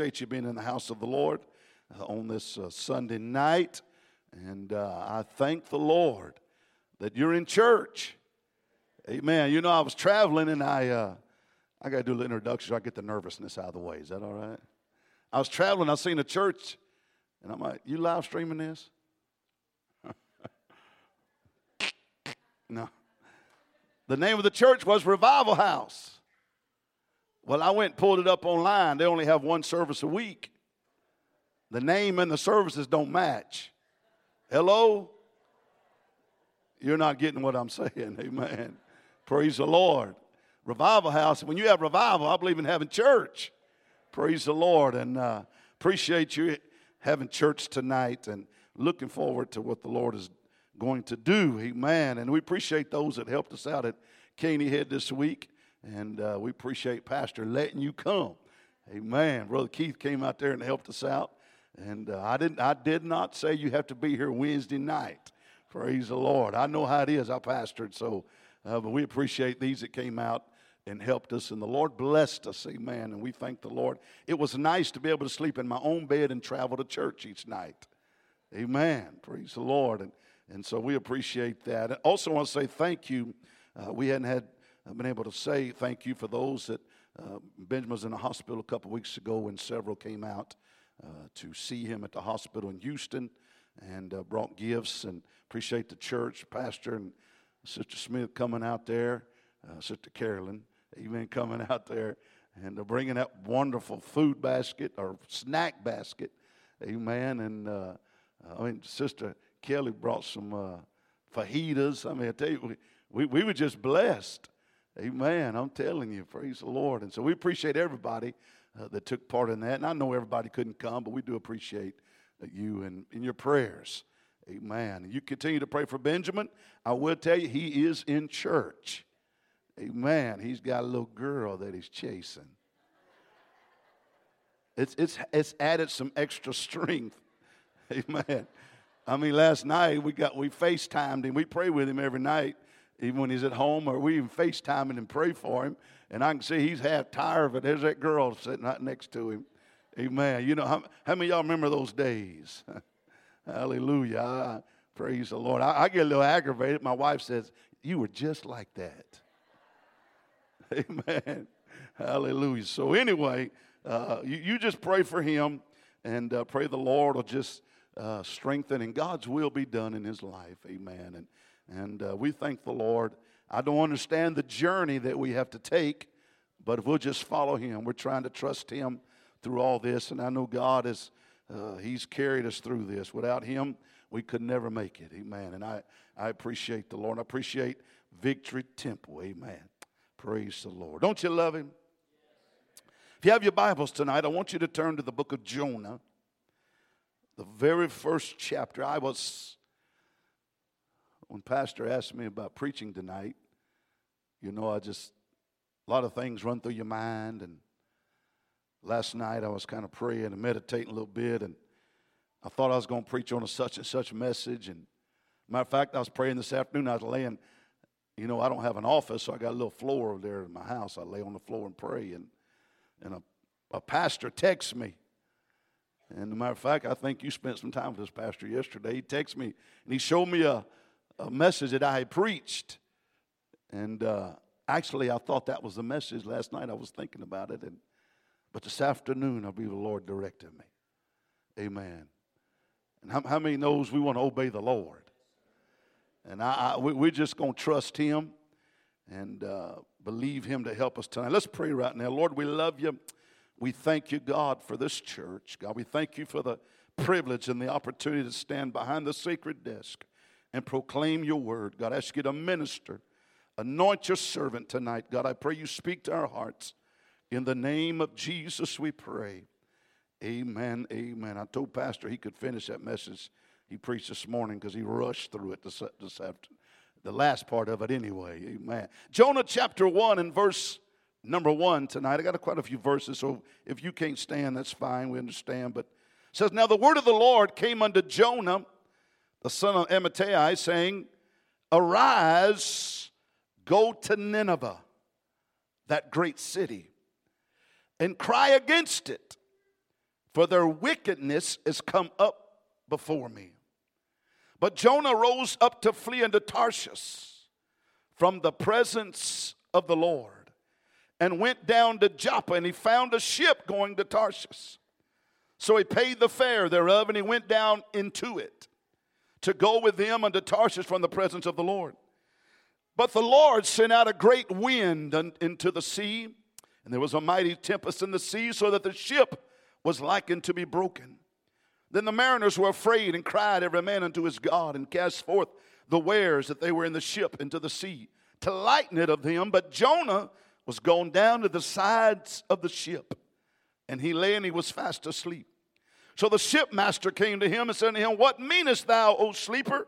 appreciate you being in the house of the Lord uh, on this uh, Sunday night. And uh, I thank the Lord that you're in church. Amen. You know, I was traveling and I, uh, I got to do a little introduction so I get the nervousness out of the way. Is that all right? I was traveling, I seen a church, and I'm like, you live streaming this? no. The name of the church was Revival House. Well, I went and pulled it up online. They only have one service a week. The name and the services don't match. Hello? You're not getting what I'm saying. Amen. Praise the Lord. Revival house. When you have revival, I believe in having church. Praise the Lord. And uh, appreciate you having church tonight and looking forward to what the Lord is going to do. Amen. And we appreciate those that helped us out at Caney Head this week. And uh, we appreciate Pastor letting you come. Amen. Brother Keith came out there and helped us out. And uh, I didn't. I did not say you have to be here Wednesday night. Praise the Lord. I know how it is. I pastored, so uh, but we appreciate these that came out and helped us, and the Lord blessed us. Amen. And we thank the Lord. It was nice to be able to sleep in my own bed and travel to church each night. Amen. Praise the Lord. And and so we appreciate that. Also want to say thank you. Uh, we hadn't had I've been able to say thank you for those that uh, Benjamin was in the hospital a couple weeks ago, and several came out uh, to see him at the hospital in Houston and uh, brought gifts. And appreciate the church, pastor, and Sister Smith coming out there, uh, Sister Carolyn, even coming out there and uh, bringing that wonderful food basket or snack basket. Amen. And uh, I mean, Sister Kelly brought some fajitas. I mean, I tell you, we, we, we were just blessed Amen. I'm telling you, praise the Lord. And so we appreciate everybody uh, that took part in that. And I know everybody couldn't come, but we do appreciate uh, you and in your prayers. Amen. And you continue to pray for Benjamin. I will tell you, he is in church. Amen. He's got a little girl that he's chasing. It's, it's, it's added some extra strength. Amen. I mean, last night we got we FaceTimed him. We pray with him every night even when he's at home, or we even FaceTime him and pray for him. And I can see he's half tired of it. There's that girl sitting right next to him. Amen. You know, how, how many y'all remember those days? Hallelujah. I, praise the Lord. I, I, get a little aggravated. My wife says, You were just like that. Amen. Hallelujah. So, anyway, uh, you, you, just pray for him and uh, pray the Lord will just uh, strengthen and God's will be done in his life. Amen. And and uh, we thank the Lord. I don't understand the journey that we have to take, but if we'll just follow Him, we're trying to trust Him through all this. And I know God is, uh, He's carried us through this. Without Him, we could never make it. Amen. And I, I appreciate the Lord. I appreciate Victory Temple. Amen. Praise the Lord. Don't you love Him? If you have your Bibles tonight, I want you to turn to the book of Jonah, the very first chapter. I was when Pastor asked me about preaching tonight, you know, I just, a lot of things run through your mind. And last night I was kind of praying and meditating a little bit. And I thought I was going to preach on a such and such message. And matter of fact, I was praying this afternoon. I was laying, you know, I don't have an office, so I got a little floor over there in my house. I lay on the floor and pray. And, and a, a pastor texts me. And matter of fact, I think you spent some time with this pastor yesterday. He texted me and he showed me a, a message that I had preached. And uh, actually, I thought that was the message last night. I was thinking about it. And, but this afternoon, I believe the Lord directed me. Amen. And how, how many knows we want to obey the Lord? And I, I we, are just going to trust Him and uh, believe Him to help us tonight. Let's pray right now. Lord, we love you. We thank you, God, for this church. God, we thank you for the privilege and the opportunity to stand behind the sacred desk and proclaim your word. God, I ask you to minister. Anoint your servant tonight. God, I pray you speak to our hearts. In the name of Jesus, we pray. Amen. Amen. I told Pastor he could finish that message he preached this morning because he rushed through it this, this afternoon. The last part of it, anyway. Amen. Jonah chapter 1 and verse number 1 tonight. I got quite a few verses, so if you can't stand, that's fine. We understand. But says, Now the word of the Lord came unto Jonah the son of Amittai, saying, Arise, go to Nineveh, that great city, and cry against it, for their wickedness is come up before me. But Jonah rose up to flee into Tarshish from the presence of the Lord and went down to Joppa and he found a ship going to Tarshish. So he paid the fare thereof and he went down into it to go with them unto Tarshish from the presence of the Lord. But the Lord sent out a great wind into the sea, and there was a mighty tempest in the sea, so that the ship was likened to be broken. Then the mariners were afraid and cried every man unto his God and cast forth the wares that they were in the ship into the sea to lighten it of them. But Jonah was gone down to the sides of the ship, and he lay and he was fast asleep. So the shipmaster came to him and said to him, What meanest thou, O sleeper?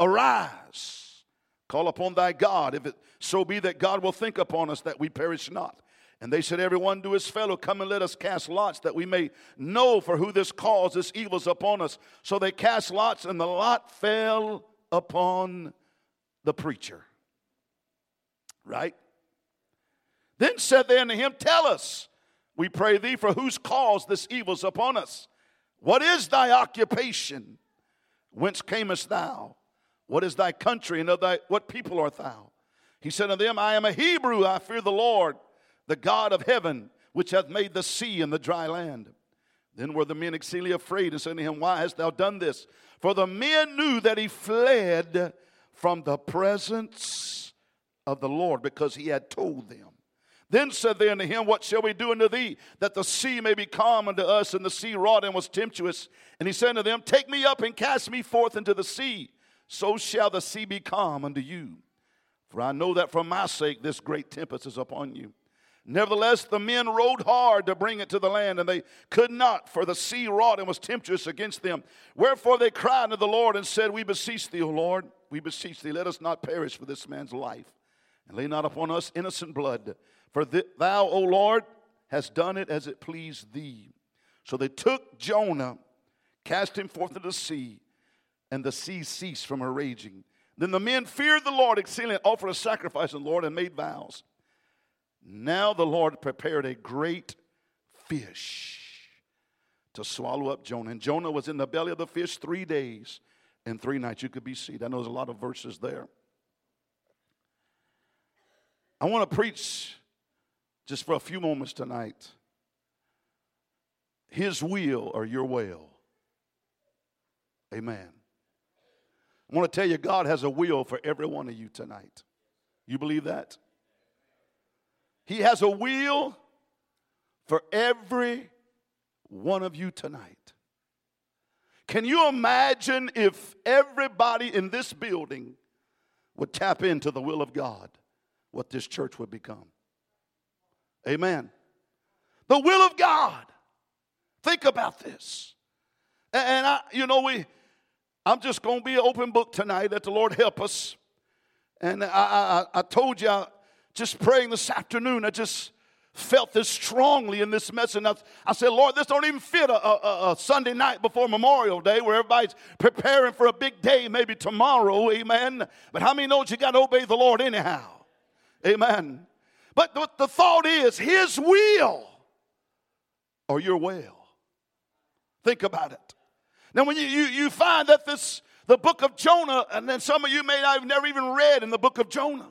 Arise, call upon thy God, if it so be that God will think upon us that we perish not. And they said, Everyone to his fellow, come and let us cast lots that we may know for who this cause, this evil is upon us. So they cast lots, and the lot fell upon the preacher. Right? Then said they unto him, Tell us, we pray thee, for whose cause this evil is upon us. What is thy occupation? Whence camest thou? What is thy country, and of thy what people art thou? He said unto them, I am a Hebrew, I fear the Lord the God of heaven, which hath made the sea and the dry land. Then were the men exceedingly afraid and said to him, Why hast thou done this? For the men knew that he fled from the presence of the Lord because he had told them. Then said they unto him, What shall we do unto thee, that the sea may be calm unto us? And the sea wrought and was tempestuous. And he said unto them, Take me up and cast me forth into the sea, so shall the sea be calm unto you. For I know that for my sake this great tempest is upon you. Nevertheless, the men rowed hard to bring it to the land, and they could not, for the sea wrought and was tempestuous against them. Wherefore they cried unto the Lord and said, We beseech thee, O Lord, we beseech thee, let us not perish for this man's life, and lay not upon us innocent blood. For th- thou, O Lord, hast done it as it pleased thee. So they took Jonah, cast him forth into the sea, and the sea ceased from her raging. Then the men feared the Lord exceedingly, offered a sacrifice to the Lord, and made vows. Now the Lord prepared a great fish to swallow up Jonah. And Jonah was in the belly of the fish three days and three nights. You could be seated. I know there's a lot of verses there. I want to preach just for a few moments tonight His will or your will. Amen. I want to tell you, God has a will for every one of you tonight. You believe that? He has a will for every one of you tonight. Can you imagine if everybody in this building would tap into the will of God, what this church would become? Amen. The will of God. Think about this. And I, you know, we, I'm just going to be an open book tonight. Let the Lord help us. And I, I, I told you I, just praying this afternoon, I just felt this strongly in this message. I, I said, Lord, this don't even fit a, a, a, Sunday night before Memorial Day where everybody's preparing for a big day, maybe tomorrow, amen. But how many knows you got to obey the Lord anyhow? Amen. But the, thought is His will or your will. Think about it. Now, when you, you, you find that this, the book of Jonah, and then some of you may not have never even read in the book of Jonah.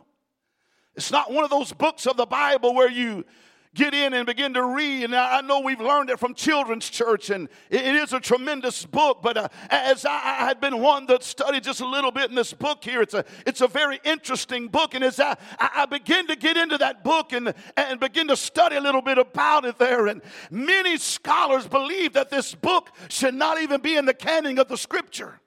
It's not one of those books of the Bible where you get in and begin to read. And I know we've learned it from children's church, and it is a tremendous book. But uh, as I, had been one that studied just a little bit in this book here, it's a it's a very interesting book. And as I, I begin to get into that book and and begin to study a little bit about it there, and many scholars believe that this book should not even be in the canon of the Scripture.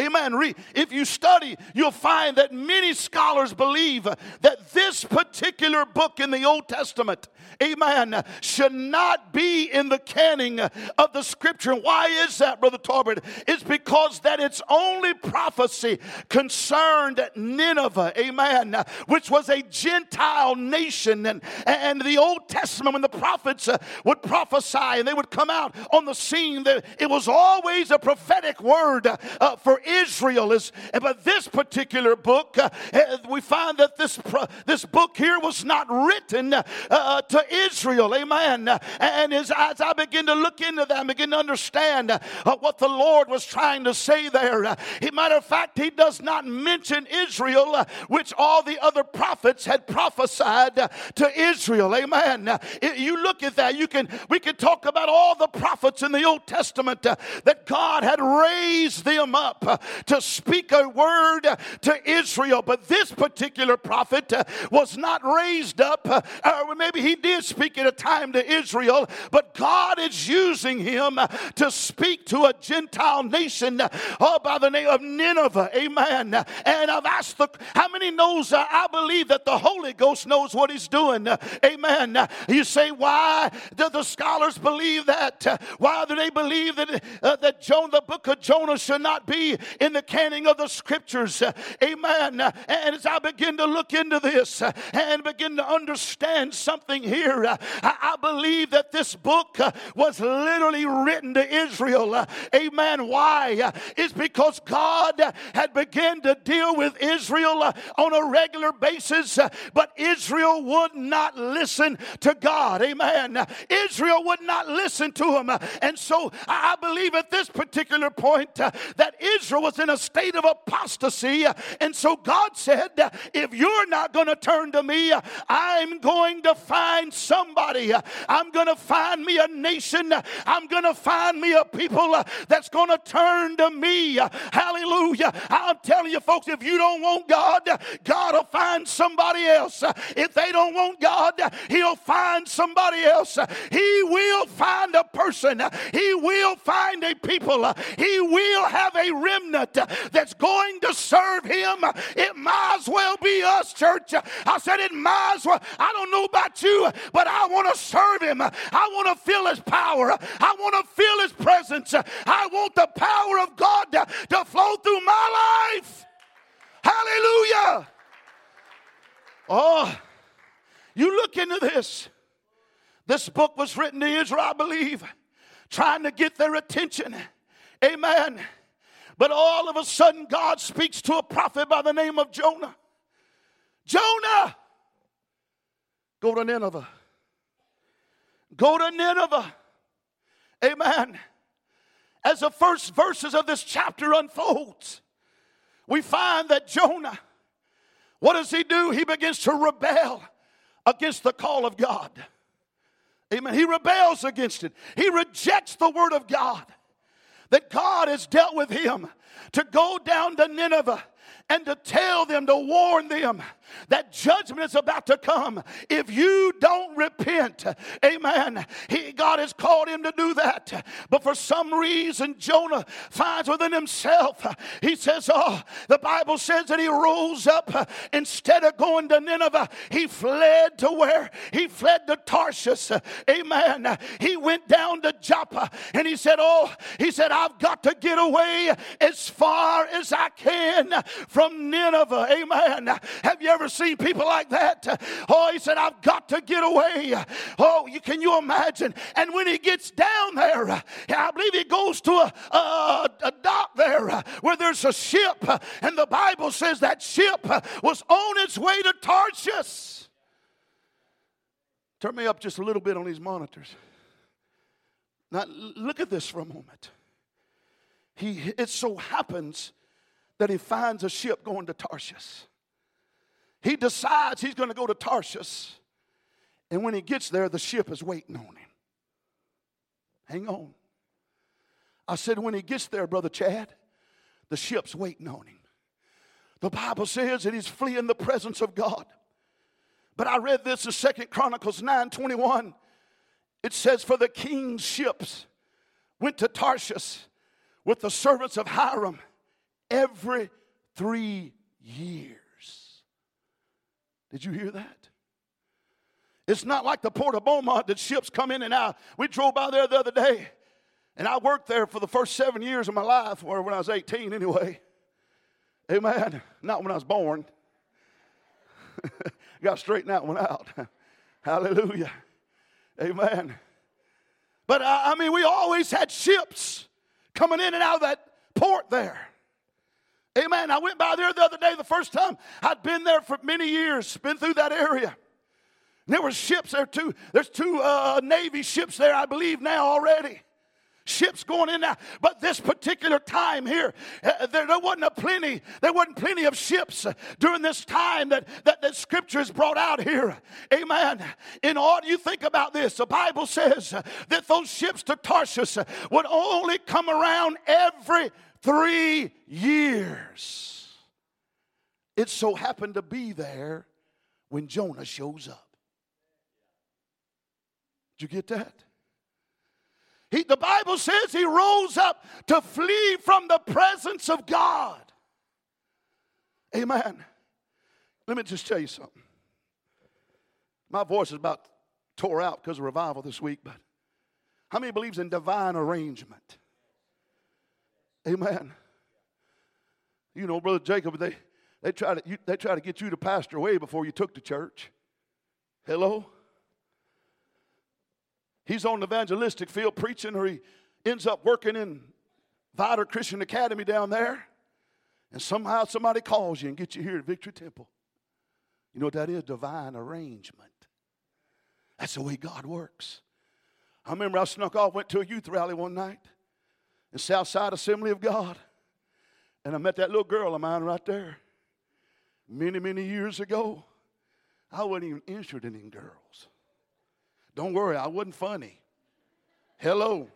Amen. If you study, you'll find that many scholars believe that this particular book in the Old Testament, amen, should not be in the canon of the scripture. Why is that, Brother Torbert? It's because that its only prophecy concerned Nineveh, amen, which was a Gentile nation. And, and the Old Testament, when the prophets would prophesy and they would come out on the scene, it was always a prophetic word uh, for Israel is. But this particular book, uh, uh, we find that this this book here was not written uh, uh, to Israel. Amen. And as, as I begin to look into that, I begin to understand uh, what the Lord was trying to say there. Uh, matter of fact, he does not mention Israel, uh, which all the other prophets had prophesied uh, to Israel. Amen. You look at that, you can we can talk about all the prophets in the Old Testament that God had raised them up to speak a word to Israel. But this particular prophet was not raised up, or maybe he did speak at a time to Israel, but God is using him to speak to a Gentile nation oh, by the name of Nineveh. Amen. And I've asked the, how many knows uh, I believe that the Holy Ghost knows what he's doing. Amen. You say, why do the scholars believe that? Why do they believe that, uh, that Jonah, the book of Jonah should not be in the canon of the scriptures? Amen. And as I begin to look into this and begin to understand something here, Uh, I, I believe that this book uh, was literally written to Israel. Uh, amen. Why? It's because God had begun to deal with Israel on a regular basis, but Israel would not listen to God. Amen. Israel would not listen to him. And so I believe at this particular point uh, that Israel was in a state of apostasy. And so God said, if you're not going to turn to me, I'm going to find somebody. I'm going to find me a nation. I'm going to find me a people that's going to turn to me. Hallelujah. I'm telling you, folks, if you don't want God, God will find somebody else. If they don't want God, He'll find somebody else. He will find a person. He will find a people. He will have a remnant that's going to serve Him. It might as well be us, church. I said it might as well. I don't know about you, but I want to serve Him. I want to feel His power. I want to feel His presence. I want the power of God to, to flow through my life. Hallelujah. Oh, you look into this. This book was written to Israel, I believe, trying to get their attention. Amen. But all of a sudden, God speaks to a prophet by the name of Jonah. Jonah, go to Nineveh. Go to Nineveh. Amen. As the first verses of this chapter unfolds, we find that Jonah, what does he do? He begins to rebel against the call of God. Amen. He rebels against it. He rejects the word of God that God has dealt with him to go down to Nineveh and to tell them, to warn them that judgment is about to come if you don't repent. Amen. He, God has called him to do that. But for some reason, Jonah finds within himself, he says, Oh, the Bible says that he rose up instead of going to Nineveh, he fled to where? He fled to Tarshish. Amen. He went down to Joppa and he said, Oh, he said, I've got to get away as far as I can from Nineveh. Amen. Have you ever ever seen people like that? Oh, he said, I've got to get away. Oh, you, can you imagine? And when he gets down there, I believe he goes to a, a, a dock there where there's a ship, and the Bible says that ship was on its way to Tarshish. Turn me up just a little bit on these monitors. Now, look at this for a moment. He, it so happens that he finds a ship going to Tarshish he decides he's going to go to Tarshish. And when he gets there, the ship is waiting on him. Hang on. I said, when he gets there, Brother Chad, the ship's waiting on him. The Bible says that he's fleeing the presence of God. But I read this in Second Chronicles 9 21. It says, For the king's ships went to Tarshish with the servants of Hiram every three years. Did you hear that? It's not like the Port of Beaumont that ships come in and out. We drove by there the other day, and I worked there for the first seven years of my life, or when I was 18 anyway. Amen. Not when I was born. Got to straighten that one out. Hallelujah. Amen. But uh, I mean, we always had ships coming in and out of that port there. Amen. I went by there the other day, the first time. I'd been there for many years, been through that area. And there were ships there too. There's two uh, Navy ships there, I believe, now already. Ships going in now. But this particular time here, uh, there, there, wasn't a plenty, there wasn't plenty of ships uh, during this time that, that, that scripture is brought out here. Amen. In order, you think about this, the Bible says uh, that those ships to Tarshish uh, would only come around every three years. It so happened to be there when Jonah shows up. Did you get that? He, the Bible says he rose up to flee from the presence of God. Amen. Let me just tell you something. My voice is about tore out because of revival this week, but how many believes in divine arrangement? Amen. You know, Brother Jacob, they, they, try to, you, they try to get you to pastor way before you took to church. Hello? he's on the evangelistic field preaching, or he ends up working in Vidor Christian Academy down there, and somehow somebody calls you and gets you here at Victory Temple. You know what that is? Divine arrangement. That's the way God works. I remember I snuck off, went to a youth rally one night in Southside Assembly of God, and I met that little girl of mine right there. Many, many years ago, I wasn't even interested in girls. Don't worry, I wasn't funny. Hello.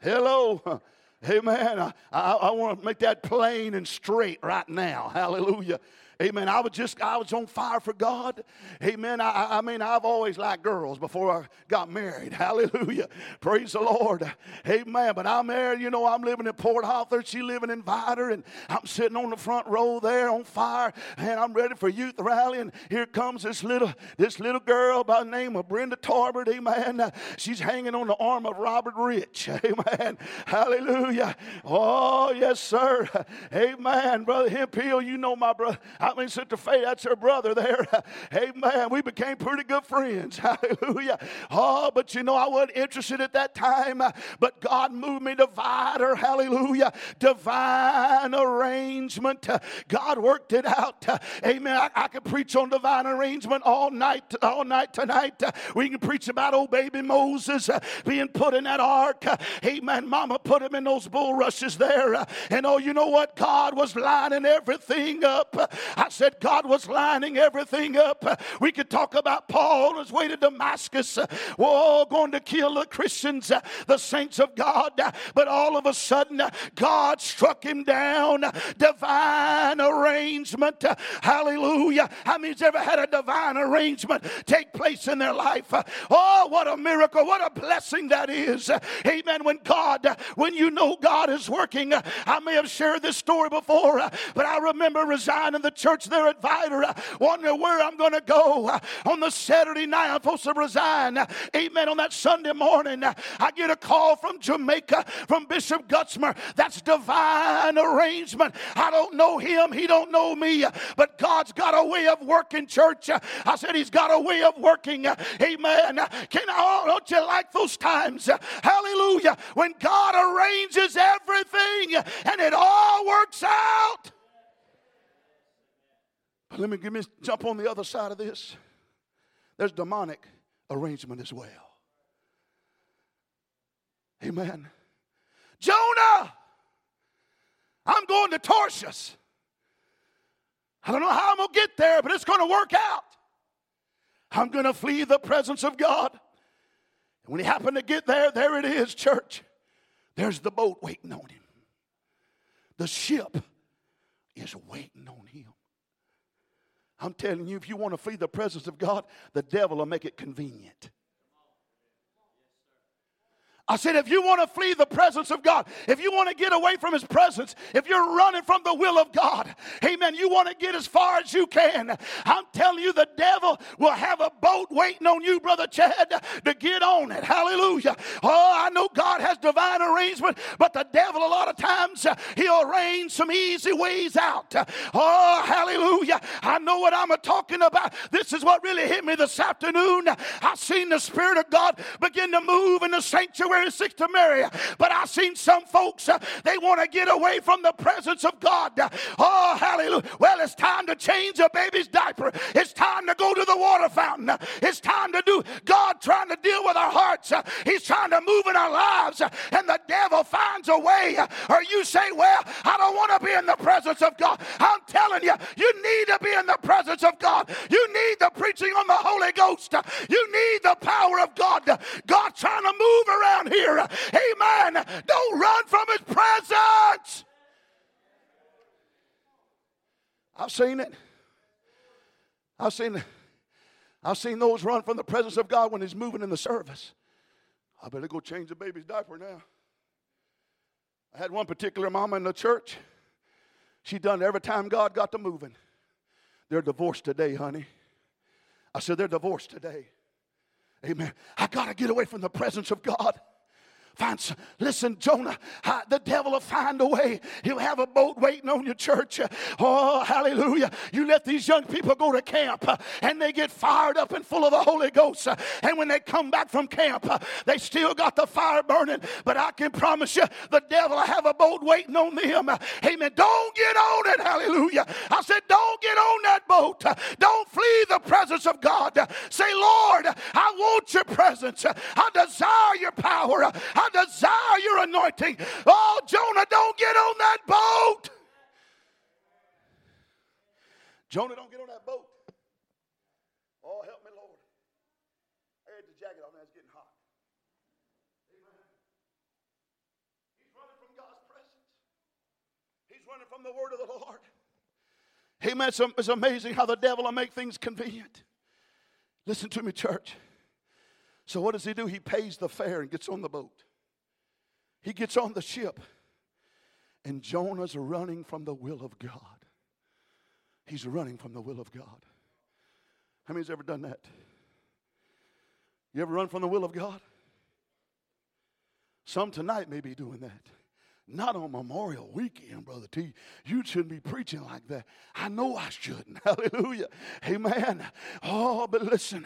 Hello. Amen. I, I, I want to make that plain and straight right now. Hallelujah. Amen. I was just, I was on fire for God. Amen. I, I mean, I've always liked girls before I got married. Hallelujah. Praise the Lord. Amen. But I'm married, you know, I'm living in Port Arthur. She living in Vidor, and I'm sitting on the front row there on fire, and I'm ready for youth rally. And here comes this little, this little girl by the name of Brenda Tarbert. Amen. She's hanging on the arm of Robert Rich. Amen. Hallelujah. Oh, yes, sir. Amen. Brother Hemphill, you know my brother. I mean, Sister Faye, that's her brother there. Amen. We became pretty good friends. Hallelujah. Oh, but you know, I wasn't interested at that time, uh, but God moved me to Vidor. Hallelujah. Divine arrangement. Uh, God worked it out. Uh, amen. I, I could preach on divine arrangement all night, all night tonight. We can preach about old baby Moses being put in that ark. Amen. Mama put him in those bulrushes there. And oh, you know what? God was lining everything up. I said God was lining everything up. We could talk about Paul on his way to Damascus, We're all going to kill the Christians, the saints of God. But all of a sudden, God struck him down. Divine arrangement. Hallelujah. How many's ever had a divine arrangement take place in their life? Oh, what a miracle. What a blessing that is. Amen. When God, when you know God is working, I may have shared this story before, but I remember resigning the church church there at Vidor, uh, wondering where I'm going to go. Uh, on the Saturday night, I'm supposed to resign. Uh, amen. On that Sunday morning, I get a call from Jamaica from Bishop Gutzmer. That's divine arrangement. I don't know him. He don't know me. But God's got a way of working, church. I said he's got a way of working. Amen. Can I, oh, don't you like those times? Hallelujah. When God arranges everything and it all works out. Let me give me jump on the other side of this. There's demonic arrangement as well. Amen. Jonah, I'm going to Tarshish. I don't know how I'm going to get there, but it's going to work out. I'm going to flee the presence of God. And when he happened to get there, there it is, church. There's the boat waiting on him. The ship is waiting on him. I'm telling you, if you want to flee the presence of God, the devil will make it convenient. I said, if you want to flee the presence of God, if you want to get away from His presence, if you're running from the will of God, amen, you want to get as far as you can. I'm telling you, the devil will have a boat waiting on you, Brother Chad, to get on it. Hallelujah. Oh, I know God has divine arrangement, but the devil, a lot of times, uh, he'll arrange some easy ways out. Oh, hallelujah. I know what I'm talking about. This is what really hit me this afternoon. I seen the Spirit of God begin to move in the sanctuary sick to marry. But I've seen some folks, uh, they want to get away from the presence of God. Oh, hallelujah. Well, it's time to change a baby's diaper. It's time to go to the water fountain. It's time to do God trying to deal with our hearts. He's trying to move in our lives, and the devil finds a way. Or you say, Well, I don't want to be in the presence of God. I'm telling you, you need to be in the presence of God. You need the preaching on the Holy Ghost. You need the power of God. God trying to move around here. Amen. Don't run from his presence. I've seen it. I've seen I've seen those run from the presence of God when he's moving in the service. I better go change the baby's diaper now. I had one particular mama in the church. She done every time God got to moving. They're divorced today, honey. I said, they're divorced today. Amen. I got to get away from the presence of God. Find listen, Jonah, the devil will find a way. He'll have a boat waiting on your church. Oh, hallelujah. You let these young people go to camp uh, and they get fired up and full of the Holy Ghost. Uh, and when they come back from camp, uh, they still got the fire burning. But I can promise you, the devil will have a boat waiting on them. Amen. Don't get on it. Hallelujah. I said, don't get on that boat. Don't flee the presence of God. Say, Lord, I want your presence. I desire your power. I I desire your anointing. Oh, Jonah, don't get on that boat. Jonah, don't get on that boat. Oh, help me, Lord. I had the jacket on, it's getting hot. He's running from God's presence, he's running from the word of the Lord. Amen. It's, it's amazing how the devil will make things convenient. Listen to me, church. So, what does he do? He pays the fare and gets on the boat. He gets on the ship, and Jonah's running from the will of God. He's running from the will of God. How many's ever done that? You ever run from the will of God? Some tonight may be doing that. Not on Memorial Weekend, Brother T. You shouldn't be preaching like that. I know I shouldn't. Hallelujah. Amen. Oh, but listen,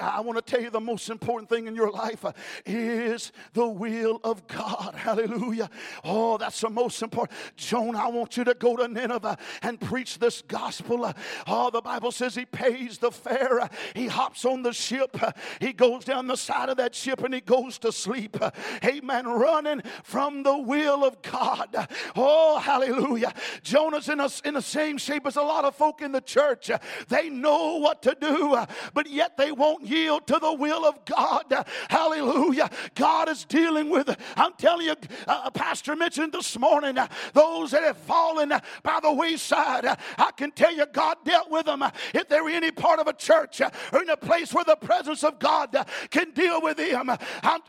I want to tell you the most important thing in your life uh, is the will of God. Hallelujah. Oh, that's the most important. Jonah, I want you to go to Nineveh and preach this gospel. Uh, oh, the Bible says he pays the fare. Uh, he hops on the ship. He goes down the side of that ship and he goes to sleep. Amen. Running from the will of of God. Oh, hallelujah. Jonah's in, a, in the same shape as a lot of folk in the church. They know what to do, but yet they won't yield to the will of God. Hallelujah. God is dealing with, I'm telling you, uh, Pastor mentioned this morning, uh, those that have fallen by the wayside. I can tell you, God dealt with them. If they're any part of a church or in a place where the presence of God can deal with them,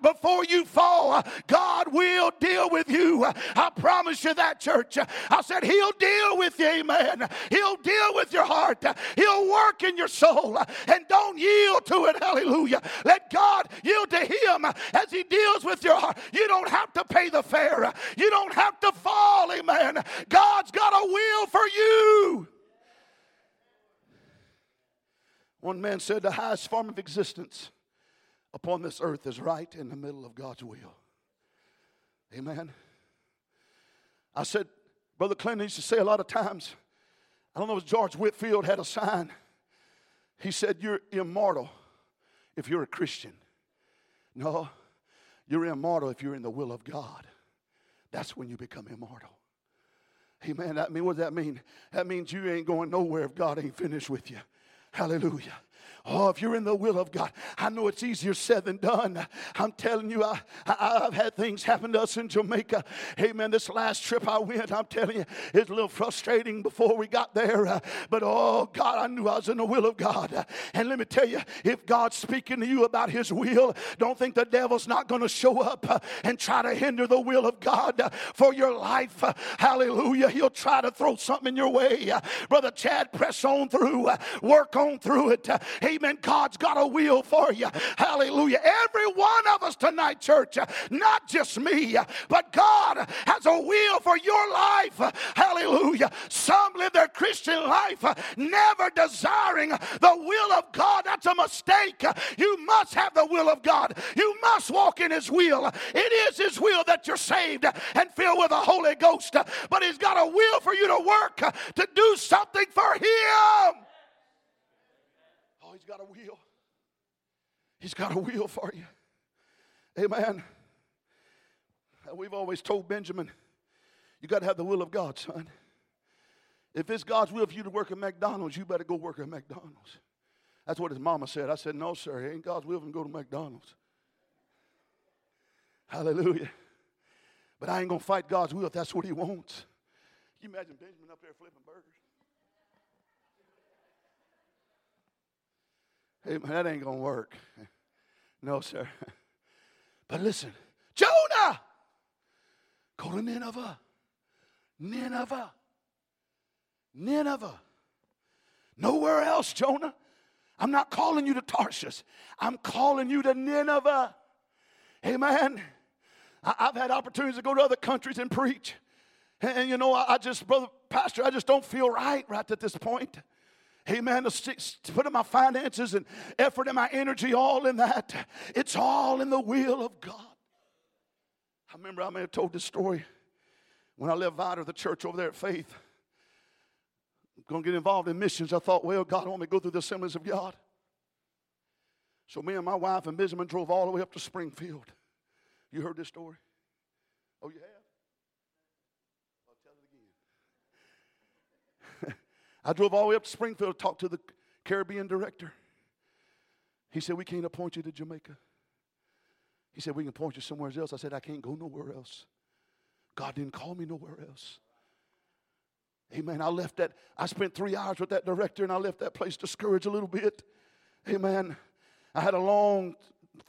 before you fall, God will deal with you. I promise you that, church. I said, He'll deal with you, amen. He'll deal with your heart. He'll work in your soul. And don't yield to it, hallelujah. Let God yield to Him as He deals with your heart. You don't have to pay the fare, you don't have to fall, amen. God's got a will for you. One man said, The highest form of existence upon this earth is right in the middle of God's will. Amen. I said, Brother Clinton used to say a lot of times, I don't know if George Whitefield had a sign. He said, You're immortal if you're a Christian. No, you're immortal if you're in the will of God. That's when you become immortal. Amen. That mean, what does that mean? That means you ain't going nowhere if God ain't finished with you. Hallelujah. Oh, if you're in the will of God, I know it's easier said than done. I'm telling you, I, I, have had things happen to us in Jamaica. Amen. This last trip I went, I'm telling you, it's a little frustrating before we got there. Uh, but oh, God, I knew I was in the will of God. Uh, and let me tell you, if God's speaking to you about His will, don't think the devil's not going to show up uh, and try to hinder the will of God uh, for your life. Uh, hallelujah. He'll try to throw something in your way. Uh, Brother Chad, press on through, work on through it Amen. God's got a will for you. Hallelujah. Every one of us tonight, church, not just me, but God has a will for your life. Hallelujah. Some live their Christian life never desiring the will of God. That's a mistake. You must have the will of God. You must walk in His will. It is His will that you're saved and filled with the Holy Ghost. But He's got a will for you to work to do something for Him. Got a will. He's got a will for you. Amen. We've always told Benjamin, you got to have the will of God, son. If it's God's will for you to work at McDonald's, you better go work at McDonald's. That's what his mama said. I said, No, sir, it ain't God's will for him to go to McDonald's. Hallelujah. But I ain't going to fight God's will if that's what he wants. Can you imagine Benjamin up there flipping burgers? Hey, man, that ain't going to work. No, sir. But listen, Jonah, go to Nineveh. Nineveh. Nineveh. Nowhere else, Jonah. I'm not calling you to Tarshish. I'm calling you to Nineveh. Amen. I, have had opportunities to go to other countries and preach. And, and you know, I, I, just, brother, pastor, I just don't feel right right at this point. Amen. To, to put in my finances and effort and my energy all in that. It's all in the will of God. I remember I may have told this story when I left Vidor, the church over there at Faith I'm going to get involved in missions, I thought, well, God, I want me to go through the assemblies of God. So me and my wife and Benjamin drove all the way up to Springfield. You heard this story? Oh, have? I'll tell it again. I drove all the way up to Springfield to talk to the Caribbean director. He said, We can't appoint you to Jamaica. He said, We can appoint you somewhere else. I said, I can't go nowhere else. God didn't call me nowhere else. Amen. I left that, I spent three hours with that director and I left that place discouraged a little bit. Amen. I had a long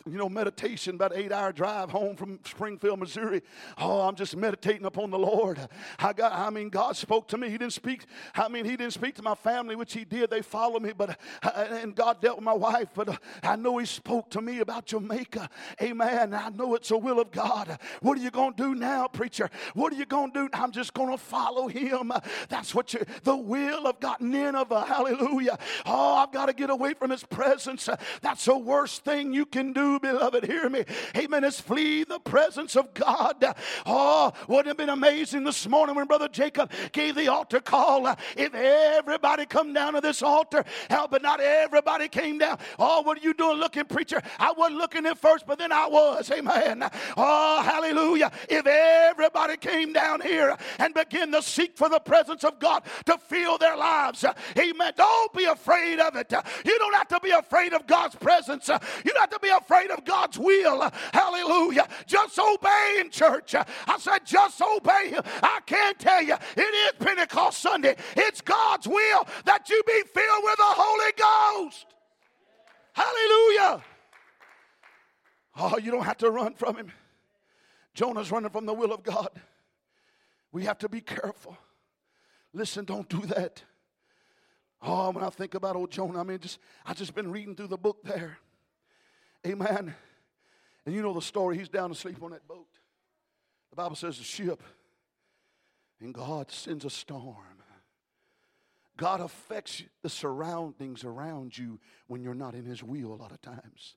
you know, meditation, about eight hour drive home from Springfield, Missouri. Oh, I'm just meditating upon the Lord. I got, I mean, God spoke to me. He didn't speak, I mean, He didn't speak to my family, which He did. They followed me, but, uh, and God dealt with my wife, but uh, I know He spoke to me about Jamaica. Amen. I know it's the will of God. What are you going to do now, preacher? What are you going to do? I'm just going to follow Him. That's what you, the will of God. Nineveh, hallelujah. Oh, I've got to get away from His presence. That's the worst thing you can do, beloved. Hear me. Amen. Is flee the presence of God. Oh, wouldn't it have been amazing this morning when Brother Jacob gave the altar call? If everybody come down to this altar, hell, but not everybody came down. Oh, what are you doing looking, preacher? I wasn't looking at first, but then I was. Amen. Oh, hallelujah. If everybody came down here and began to seek for the presence of God to fill their lives, amen. Don't be afraid of it. You don't have to be afraid of God's presence. You don't have to be afraid of God's will. Hallelujah. Just obey in church. I said, just obey. I can't tell you, it is Pentecost Sunday. It's God's will that you be filled with the Holy Ghost. Hallelujah. Oh, you don't have to run from him. Jonah's running from the will of God. We have to be careful. Listen, don't do that. Oh, when I think about old Jonah, I mean, just I just been reading through the book there. Amen. And you know the story. He's down asleep on that boat. The Bible says the ship, and God sends a storm. God affects the surroundings around you when you're not in His will a lot of times.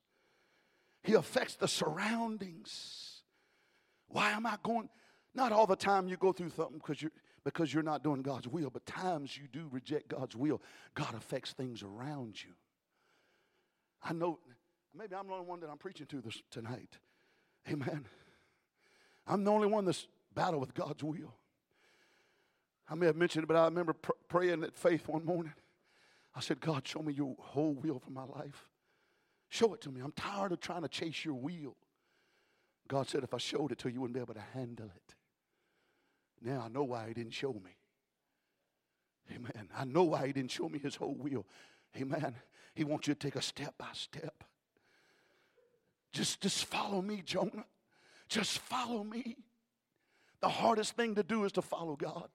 He affects the surroundings. Why am I going? Not all the time you go through something because you're, because you're not doing God's will, but times you do reject God's will, God affects things around you. I know Maybe I'm the only one that I'm preaching to this tonight. Amen. I'm the only one that's battle with God's will. I may have mentioned it, but I remember pr- praying at faith one morning. I said, God, show me your whole will for my life. Show it to me. I'm tired of trying to chase your will. God said, if I showed it to you, you wouldn't be able to handle it. Now I know why He didn't show me. Amen. I know why He didn't show me His whole will. Amen. He wants you to take a step by step. Just, just follow me, Jonah. Just follow me. The hardest thing to do is to follow God.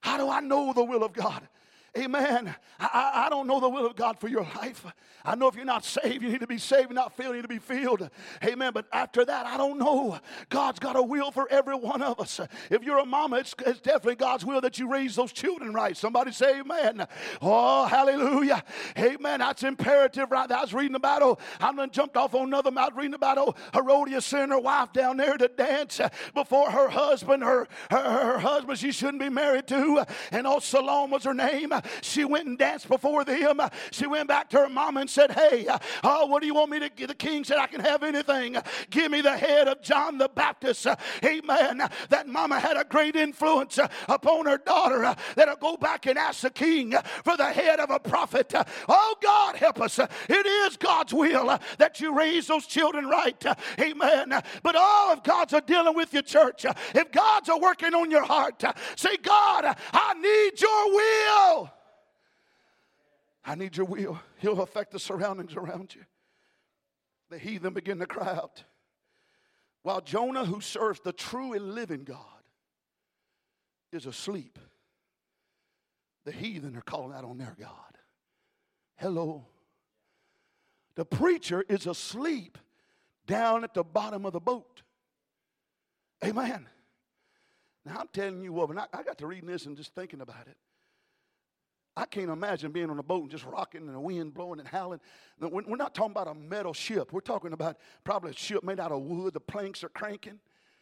How do I know the will of God? Amen. I, I, don't know the will of God for your life. I know if you're not saved, you need to be saved, not filled, you need to be filled. Amen. But after that, I don't know. God's got a will for every one of us. If you're a mama, it's, it's definitely God's will that you raise those children right. Somebody say amen. Oh, hallelujah. Amen. That's imperative right there. I was reading about, oh, I done jumped off on another I was reading about, oh, Herodias sent her wife down there to dance before her husband, her, her, her husband she shouldn't be married to. And oh, Salome was her name. She went and danced before them. She went back to her mama and said, Hey, oh, what do you want me to give? The king said, I can have anything. Give me the head of John the Baptist. Amen. That mama had a great influence upon her daughter that'll go back and ask the king for the head of a prophet. Oh, God, help us. It is God's will that you raise those children right. Amen. But oh, if God's a dealing with your church, if God's a working on your heart, say, God, I need your will. I need your will. He'll affect the surroundings around you. The heathen begin to cry out. While Jonah, who serves the true and living God, is asleep, the heathen are calling out on their God. Hello. The preacher is asleep down at the bottom of the boat. Amen. Now I'm telling you what, I, I got to reading this and just thinking about it. I can't imagine being on a boat and just rocking and the wind blowing and howling. We're not talking about a metal ship. We're talking about probably a ship made out of wood. The planks are cranking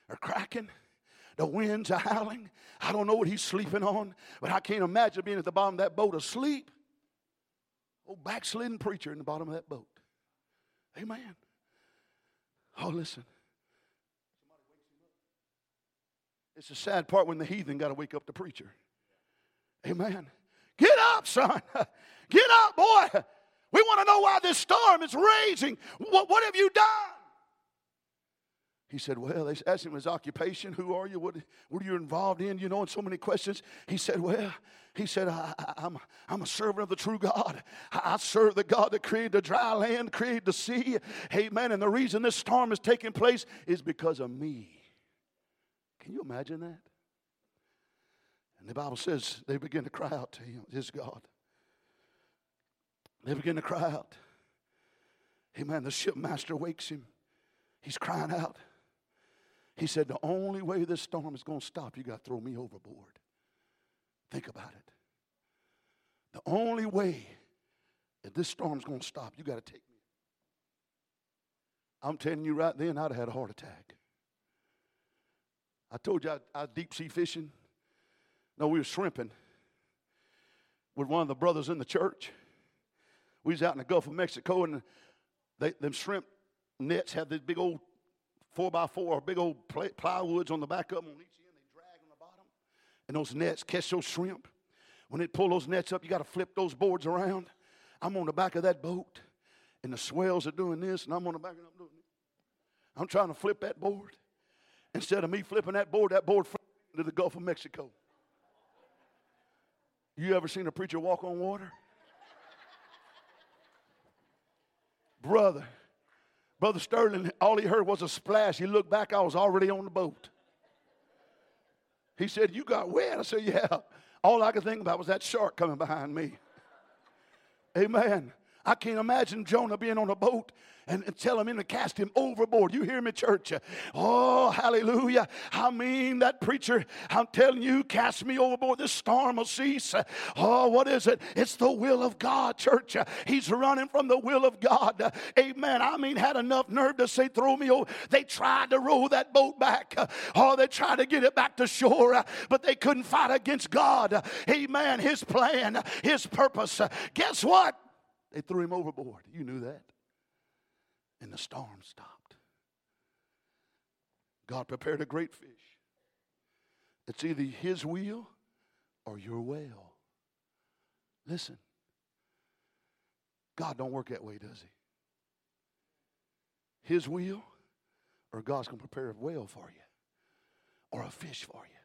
or cracking. The winds are howling. I don't know what he's sleeping on, but I can't imagine being at the bottom of that boat asleep. Old backslidden preacher in the bottom of that boat. Amen. Oh, listen. It's a sad part when the heathen got to wake up the preacher. Amen. Get up, son. Get up, boy. We want to know why this storm is raging. What, what have you done? He said, Well, they asked him his occupation. Who are you? What, what are you involved in? You know, and so many questions. He said, Well, he said, I, am I'm, I'm a servant of the true God. I, I serve the God that created the dry land, created the sea. Amen. And the reason this storm is taking place is because of me. Can you imagine that? And the Bible says they begin to cry out to him, his God. They begin to cry out. Amen. The shipmaster wakes him. He's crying out. He said, The only way this storm is going to stop, you got to throw me overboard. Think about it. The only way that this storm's going to stop, you got to take me. I'm telling you right then, I'd have had a heart attack. I told you I, I was deep sea fishing. No, we were shrimping with one of the brothers in the church. We was out in the Gulf of Mexico, and they, them shrimp nets have these big old four by four, big old plywoods on the back of them on each end. They drag on the bottom, and those nets catch those shrimp. When they pull those nets up, you got to flip those boards around. I'm on the back of that boat, and the swells are doing this, and I'm on the back of I'm doing this. I'm trying to flip that board. Instead of me flipping that board, that board flipped into the Gulf of Mexico. You ever seen a preacher walk on water? Brother, Brother Sterling, all he heard was a splash. He looked back, I was already on the boat. He said, You got wet. I said, Yeah. All I could think about was that shark coming behind me. Amen. I can't imagine Jonah being on a boat and, and tell him to cast him overboard. You hear me, church? Oh, hallelujah. I mean, that preacher, I'm telling you, cast me overboard. This storm will cease. Oh, what is it? It's the will of God, church. He's running from the will of God. Amen. I mean, had enough nerve to say, throw me over. They tried to row that boat back. Oh, they tried to get it back to shore, but they couldn't fight against God. Amen. His plan, His purpose. Guess what? They threw him overboard. You knew that. And the storm stopped. God prepared a great fish. It's either his will or your will. Listen. God don't work that way, does he? His will or God's going to prepare a whale for you or a fish for you.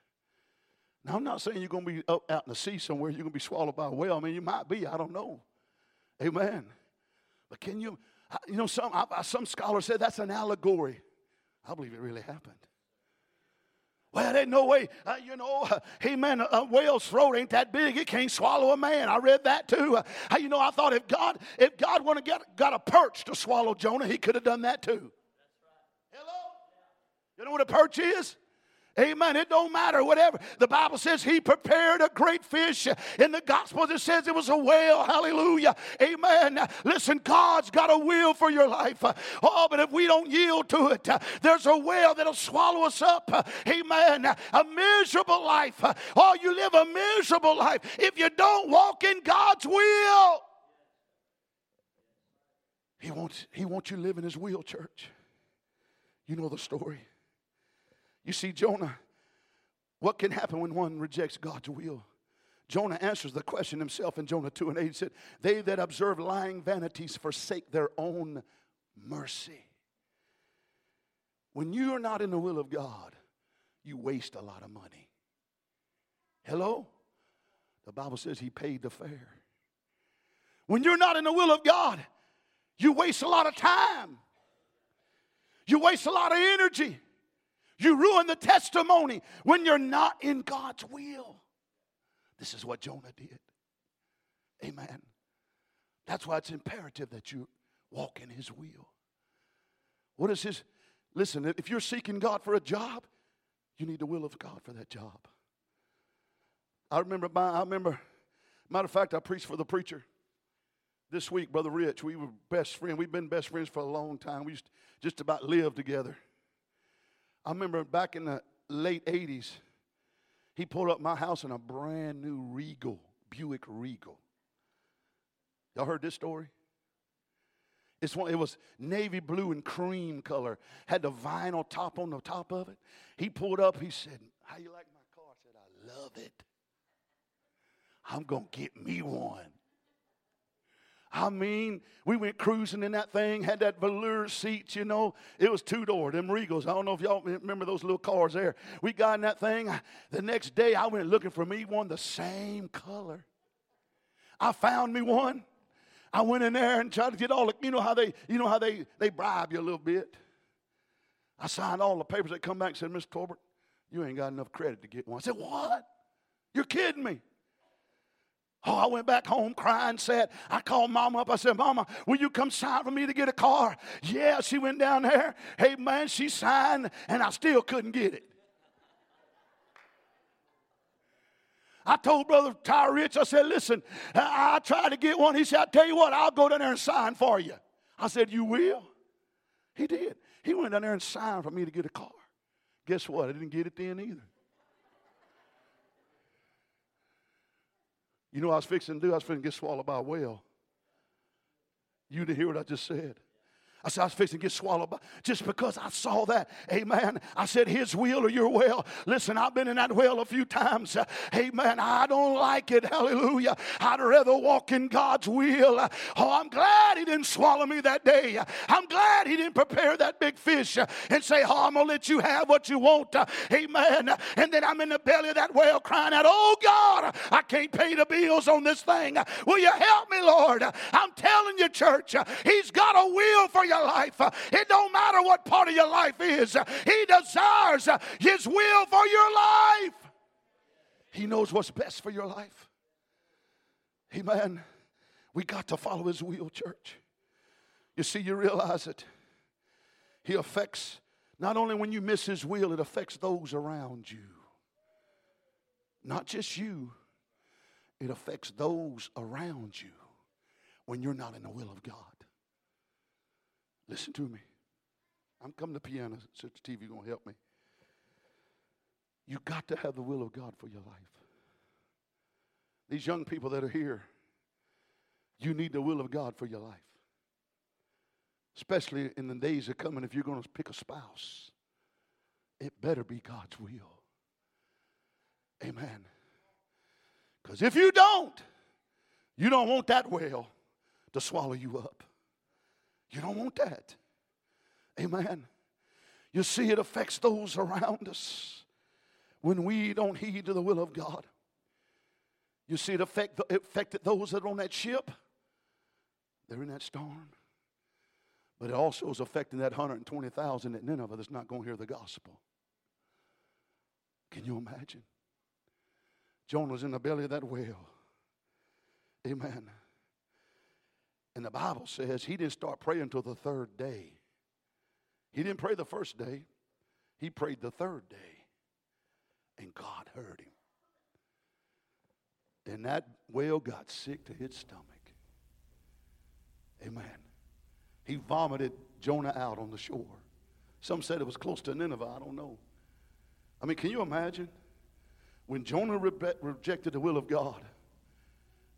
Now, I'm not saying you're going to be up out in the sea somewhere, you're going to be swallowed by a whale. I mean, you might be, I don't know. Amen. But can you, you know, some, some scholars said that's an allegory. I believe it really happened. Well, there ain't no way, uh, you know, uh, hey man, a, whale's throat ain't that big. It can't swallow a man. I read that too. Uh, you know, I thought if God, if God wanted to get got a perch to swallow Jonah, he could have done that too. Hello? You know what a perch is? Amen. It don't matter, whatever. The Bible says he prepared a great fish. In the gospel, it says it was a whale. Hallelujah. Amen. Listen, God's got a will for your life. Oh, but if we don't yield to it, there's a whale that'll swallow us up. Amen. A miserable life. Oh, you live a miserable life if you don't walk in God's will. He wants, he wants you to live in his will, church. You know the story. You see, Jonah, what can happen when one rejects God's will? Jonah answers the question himself in Jonah 2 and 8. He said, They that observe lying vanities forsake their own mercy. When you are not in the will of God, you waste a lot of money. Hello? The Bible says he paid the fare. When you're not in the will of God, you waste a lot of time. You waste a lot of energy. You ruin the testimony when you're not in God's will. This is what Jonah did. Amen. That's why it's imperative that you walk in his will. What is his? Listen, if you're seeking God for a job, you need the will of God for that job. I remember, my, I remember, matter of fact, I preached for the preacher this week, Brother Rich. We were best friends. We've been best friends for a long time. We just about live together. I remember back in the late 80s, he pulled up my house in a brand new Regal, Buick Regal. Y'all heard this story? It's one, it was navy blue and cream color, had the vinyl top on the top of it. He pulled up, he said, How you like my car? I said, I love it. I'm going to get me one. I mean, we went cruising in that thing, had that velour seats, you know. It was two door, them Regals. I don't know if y'all remember those little cars there. We got in that thing. The next day, I went looking for me one the same color. I found me one. I went in there and tried to get all the, you know how they, you know how they, they bribe you a little bit. I signed all the papers. They come back and said, Mr. Torbert, you ain't got enough credit to get one. I said, what? You're kidding me. Oh, I went back home crying, sad. I called mama up. I said, Mama, will you come sign for me to get a car? Yeah, she went down there. Hey, man, she signed, and I still couldn't get it. I told Brother Ty Rich, I said, listen, I, I tried to get one. He said, I tell you what, I'll go down there and sign for you. I said, You will? He did. He went down there and signed for me to get a car. Guess what? I didn't get it then either. You know I was fixing to do? I was fixing to get swallowed by a whale. You didn't hear what I just said. I said, I was fixing to get swallowed by just because I saw that. Amen. I said, His will or your will. Listen, I've been in that well a few times. Amen. I don't like it. Hallelujah. I'd rather walk in God's will. Oh, I'm glad He didn't swallow me that day. I'm glad He didn't prepare that big fish and say, Oh, I'm going to let you have what you want. Amen. And then I'm in the belly of that whale crying out, Oh, God, I can't pay the bills on this thing. Will you help me, Lord? I'm telling you, church, He's got a will for your life. It don't matter what part of your life is. He desires his will for your life. He knows what's best for your life. Amen. We got to follow his will, church. You see, you realize it. He affects not only when you miss his will, it affects those around you. Not just you, it affects those around you when you're not in the will of God. Listen to me. I'm coming to piano. Sister TV going to help me. You got to have the will of God for your life. These young people that are here, you need the will of God for your life. Especially in the days that coming, if you're going to pick a spouse, it better be God's will. Amen. Because if you don't, you don't want that whale to swallow you up. You don't want that. Amen. You see, it affects those around us when we don't heed to the will of God. You see, it, affect, affected those that are on that ship. They're in that storm. But it also is affecting that 120,000 at Nineveh that's not going to hear the gospel. Can you imagine? Jonah was in the belly of that whale. Amen. And the Bible says he didn't start praying until the third day. He didn't pray the first day, he prayed the third day. And God heard him. And that whale got sick to his stomach. Amen. He vomited Jonah out on the shore. Some said it was close to Nineveh. I don't know. I mean, can you imagine? When Jonah re- rejected the will of God,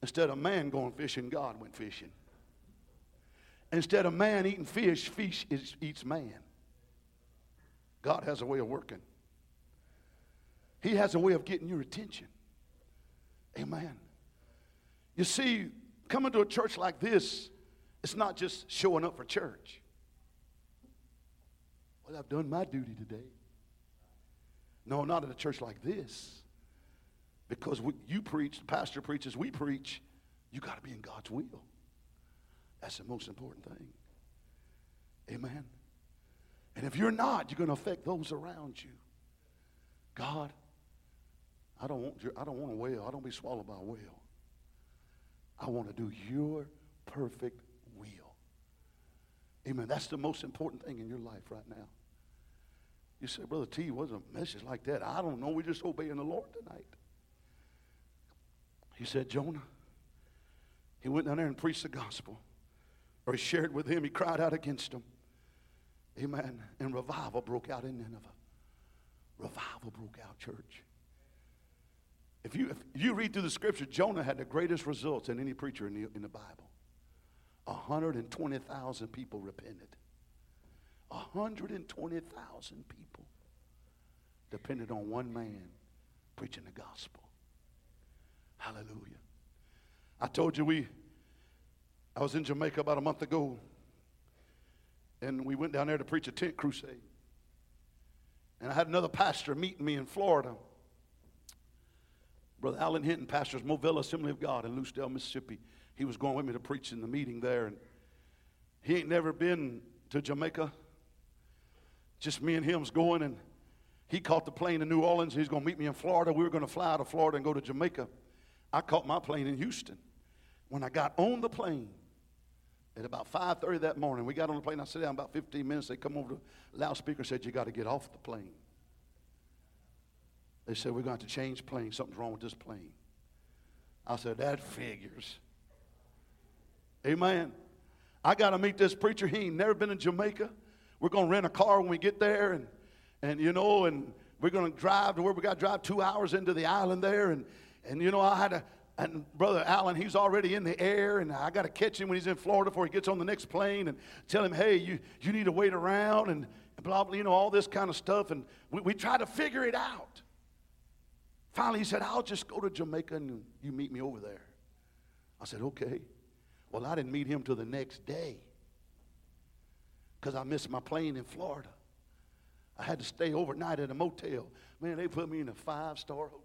instead of man going fishing, God went fishing. Instead of man eating fish, fish is, eats man. God has a way of working. He has a way of getting your attention. Amen. You see, coming to a church like this, it's not just showing up for church. Well, I've done my duty today. No, not at a church like this. Because you preach, the pastor preaches, we preach, you got to be in God's will. That's the most important thing. Amen. And if you're not, you're going to affect those around you. God, I don't want your, I don't want a whale. I don't be swallowed by a whale. I want to do your perfect will. Amen. That's the most important thing in your life right now. You say, Brother T, wasn't a message like that. I don't know. We're just obeying the Lord tonight. He said, Jonah, he went down there and preached the gospel. Or he shared with him. He cried out against him. Amen. And revival broke out in Nineveh. Revival broke out, church. If you, if you read through the scripture, Jonah had the greatest results than any preacher in the, in the Bible. 120,000 people repented. 120,000 people depended on one man preaching the gospel. Hallelujah. I told you we, I was in Jamaica about a month ago, and we went down there to preach a tent crusade. And I had another pastor meeting me in Florida. Brother Alan Hinton pastors Moville Assembly of God in Lucedale, Mississippi. He was going with me to preach in the meeting there. And he ain't never been to Jamaica. Just me and him's going, and he caught the plane in New Orleans. He's going to meet me in Florida. We were going to fly out of Florida and go to Jamaica. I caught my plane in Houston. When I got on the plane at about 5.30 that morning, we got on the plane. I sat down about 15 minutes. They come over to the loudspeaker and said, you got to get off the plane. They said, we're going to change planes. Something's wrong with this plane. I said, that figures. Amen. I got to meet this preacher. He ain't never been in Jamaica. We're going to rent a car when we get there, and, and you know, and we're going to drive to where we got to drive two hours into the island there. And, and you know, I had to, and Brother Allen, he's already in the air, and I got to catch him when he's in Florida before he gets on the next plane and tell him, hey, you, you need to wait around, and blah, blah, you know, all this kind of stuff. And we, we try to figure it out. Finally, he said, I'll just go to Jamaica and you meet me over there. I said, okay. Well, I didn't meet him till the next day because I missed my plane in Florida. I had to stay overnight at a motel. Man, they put me in a five star hotel.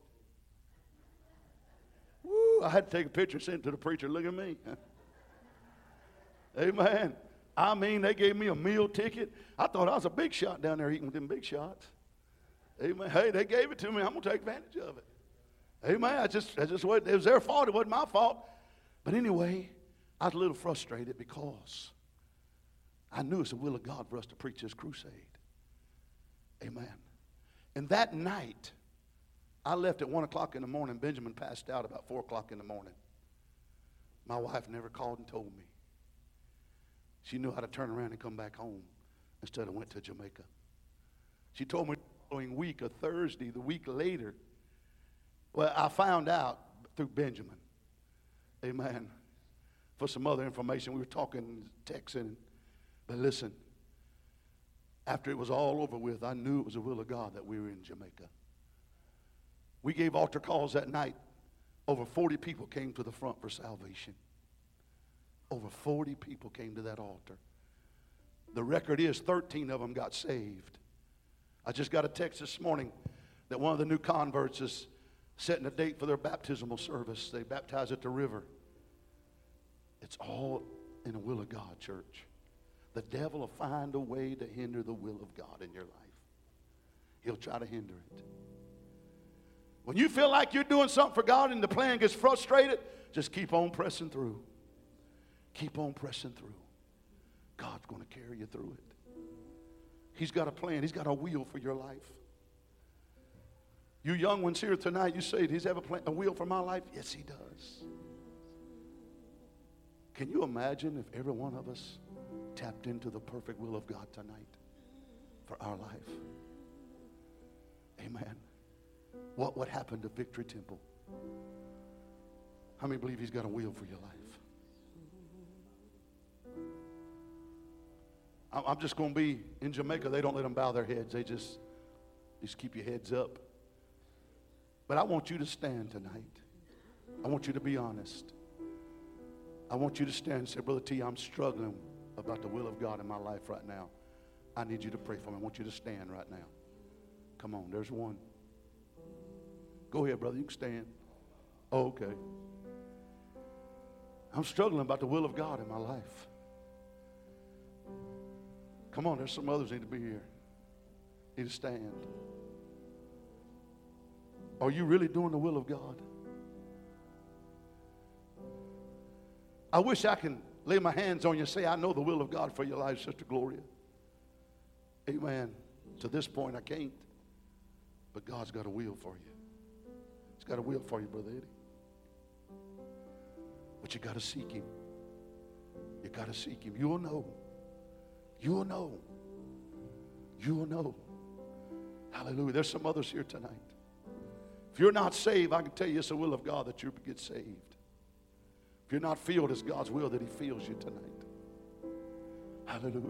I had to take a picture, and send it to the preacher. Look at me. Amen. I mean, they gave me a meal ticket. I thought I was a big shot down there eating with them big shots. Amen. Hey, they gave it to me. I'm going to take advantage of it. Amen. I just, I just, it was their fault. It wasn't my fault. But anyway, I was a little frustrated because I knew it's the will of God for us to preach this crusade. Amen. And that night, I left at 1 o'clock in the morning. Benjamin passed out about 4 o'clock in the morning. My wife never called and told me. She knew how to turn around and come back home instead of went to Jamaica. She told me the following week, a Thursday, the week later. Well, I found out through Benjamin. Amen for some other information. We were talking, texting. But listen, after it was all over with, I knew it was the will of God that we were in Jamaica. We gave altar calls that night. Over 40 people came to the front for salvation. Over 40 people came to that altar. The record is 13 of them got saved. I just got a text this morning that one of the new converts is setting a date for their baptismal service. They baptize at the river. It's all in the will of God, church. The devil will find a way to hinder the will of God in your life. He'll try to hinder it. When you feel like you're doing something for God and the plan gets frustrated, just keep on pressing through. Keep on pressing through. God's going to carry you through it. He's got a plan, He's got a wheel for your life. You young ones here tonight, you say, Does He have a, plan, a wheel for my life? Yes, He does. Can you imagine if every one of us tapped into the perfect will of God tonight for our life? Amen. What, what happened to Victory Temple? How many believe He's got a wheel for your life? I'm just going to be in Jamaica. They don't let them bow their heads. They just, just keep your heads up. But I want you to stand tonight. I want you to be honest. I want you to stand and say, Brother T, I'm struggling about the will of God in my life right now. I need you to pray for me. I want you to stand right now. Come on, there's one. Go ahead, brother. You can stand. Oh, okay. I'm struggling about the will of God in my life. Come on, there's some others need to be here. Need to stand. Are you really doing the will of God? I wish I can lay my hands on you and say, I know the will of God for your life, Sister Gloria. Amen. To this point, I can't. But God's got a will for you. Got a will for you, Brother Eddie. But you got to seek Him. You got to seek Him. You'll know. You'll know. You'll know. Hallelujah. There's some others here tonight. If you're not saved, I can tell you it's the will of God that you get saved. If you're not filled, it's God's will that He fills you tonight. Hallelujah.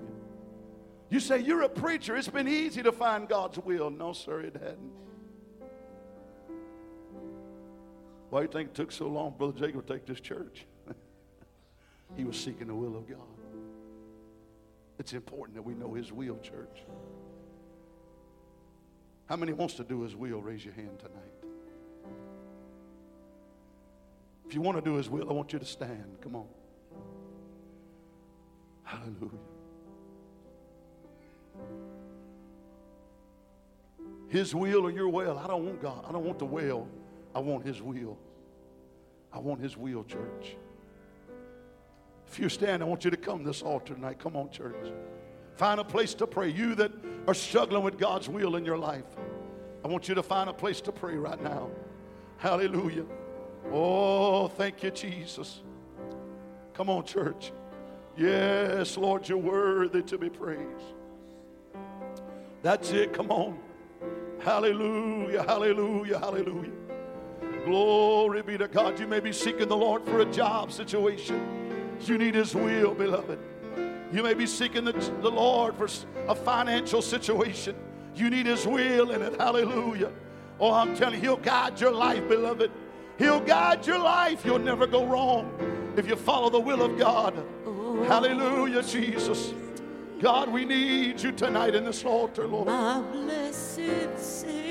You say, You're a preacher. It's been easy to find God's will. No, sir, it hadn't. Why do you think it took so long, Brother Jacob, to take this church? he was seeking the will of God. It's important that we know His will, church. How many wants to do His will? Raise your hand tonight. If you want to do His will, I want you to stand. Come on. Hallelujah. His will or your will. I don't want God. I don't want the will. I want His will. I want His will, church. If you stand, I want you to come to this altar tonight. Come on, church. Find a place to pray. You that are struggling with God's will in your life, I want you to find a place to pray right now. Hallelujah. Oh, thank you, Jesus. Come on, church. Yes, Lord, you're worthy to be praised. That's it. Come on. Hallelujah, hallelujah, hallelujah. Glory be to God. You may be seeking the Lord for a job situation. You need His will, beloved. You may be seeking the, the Lord for a financial situation. You need His will in it. Hallelujah. Oh, I'm telling you, He'll guide your life, beloved. He'll guide your life. You'll never go wrong if you follow the will of God. Hallelujah, Jesus. God, we need you tonight in this altar, Lord. My blessed Savior.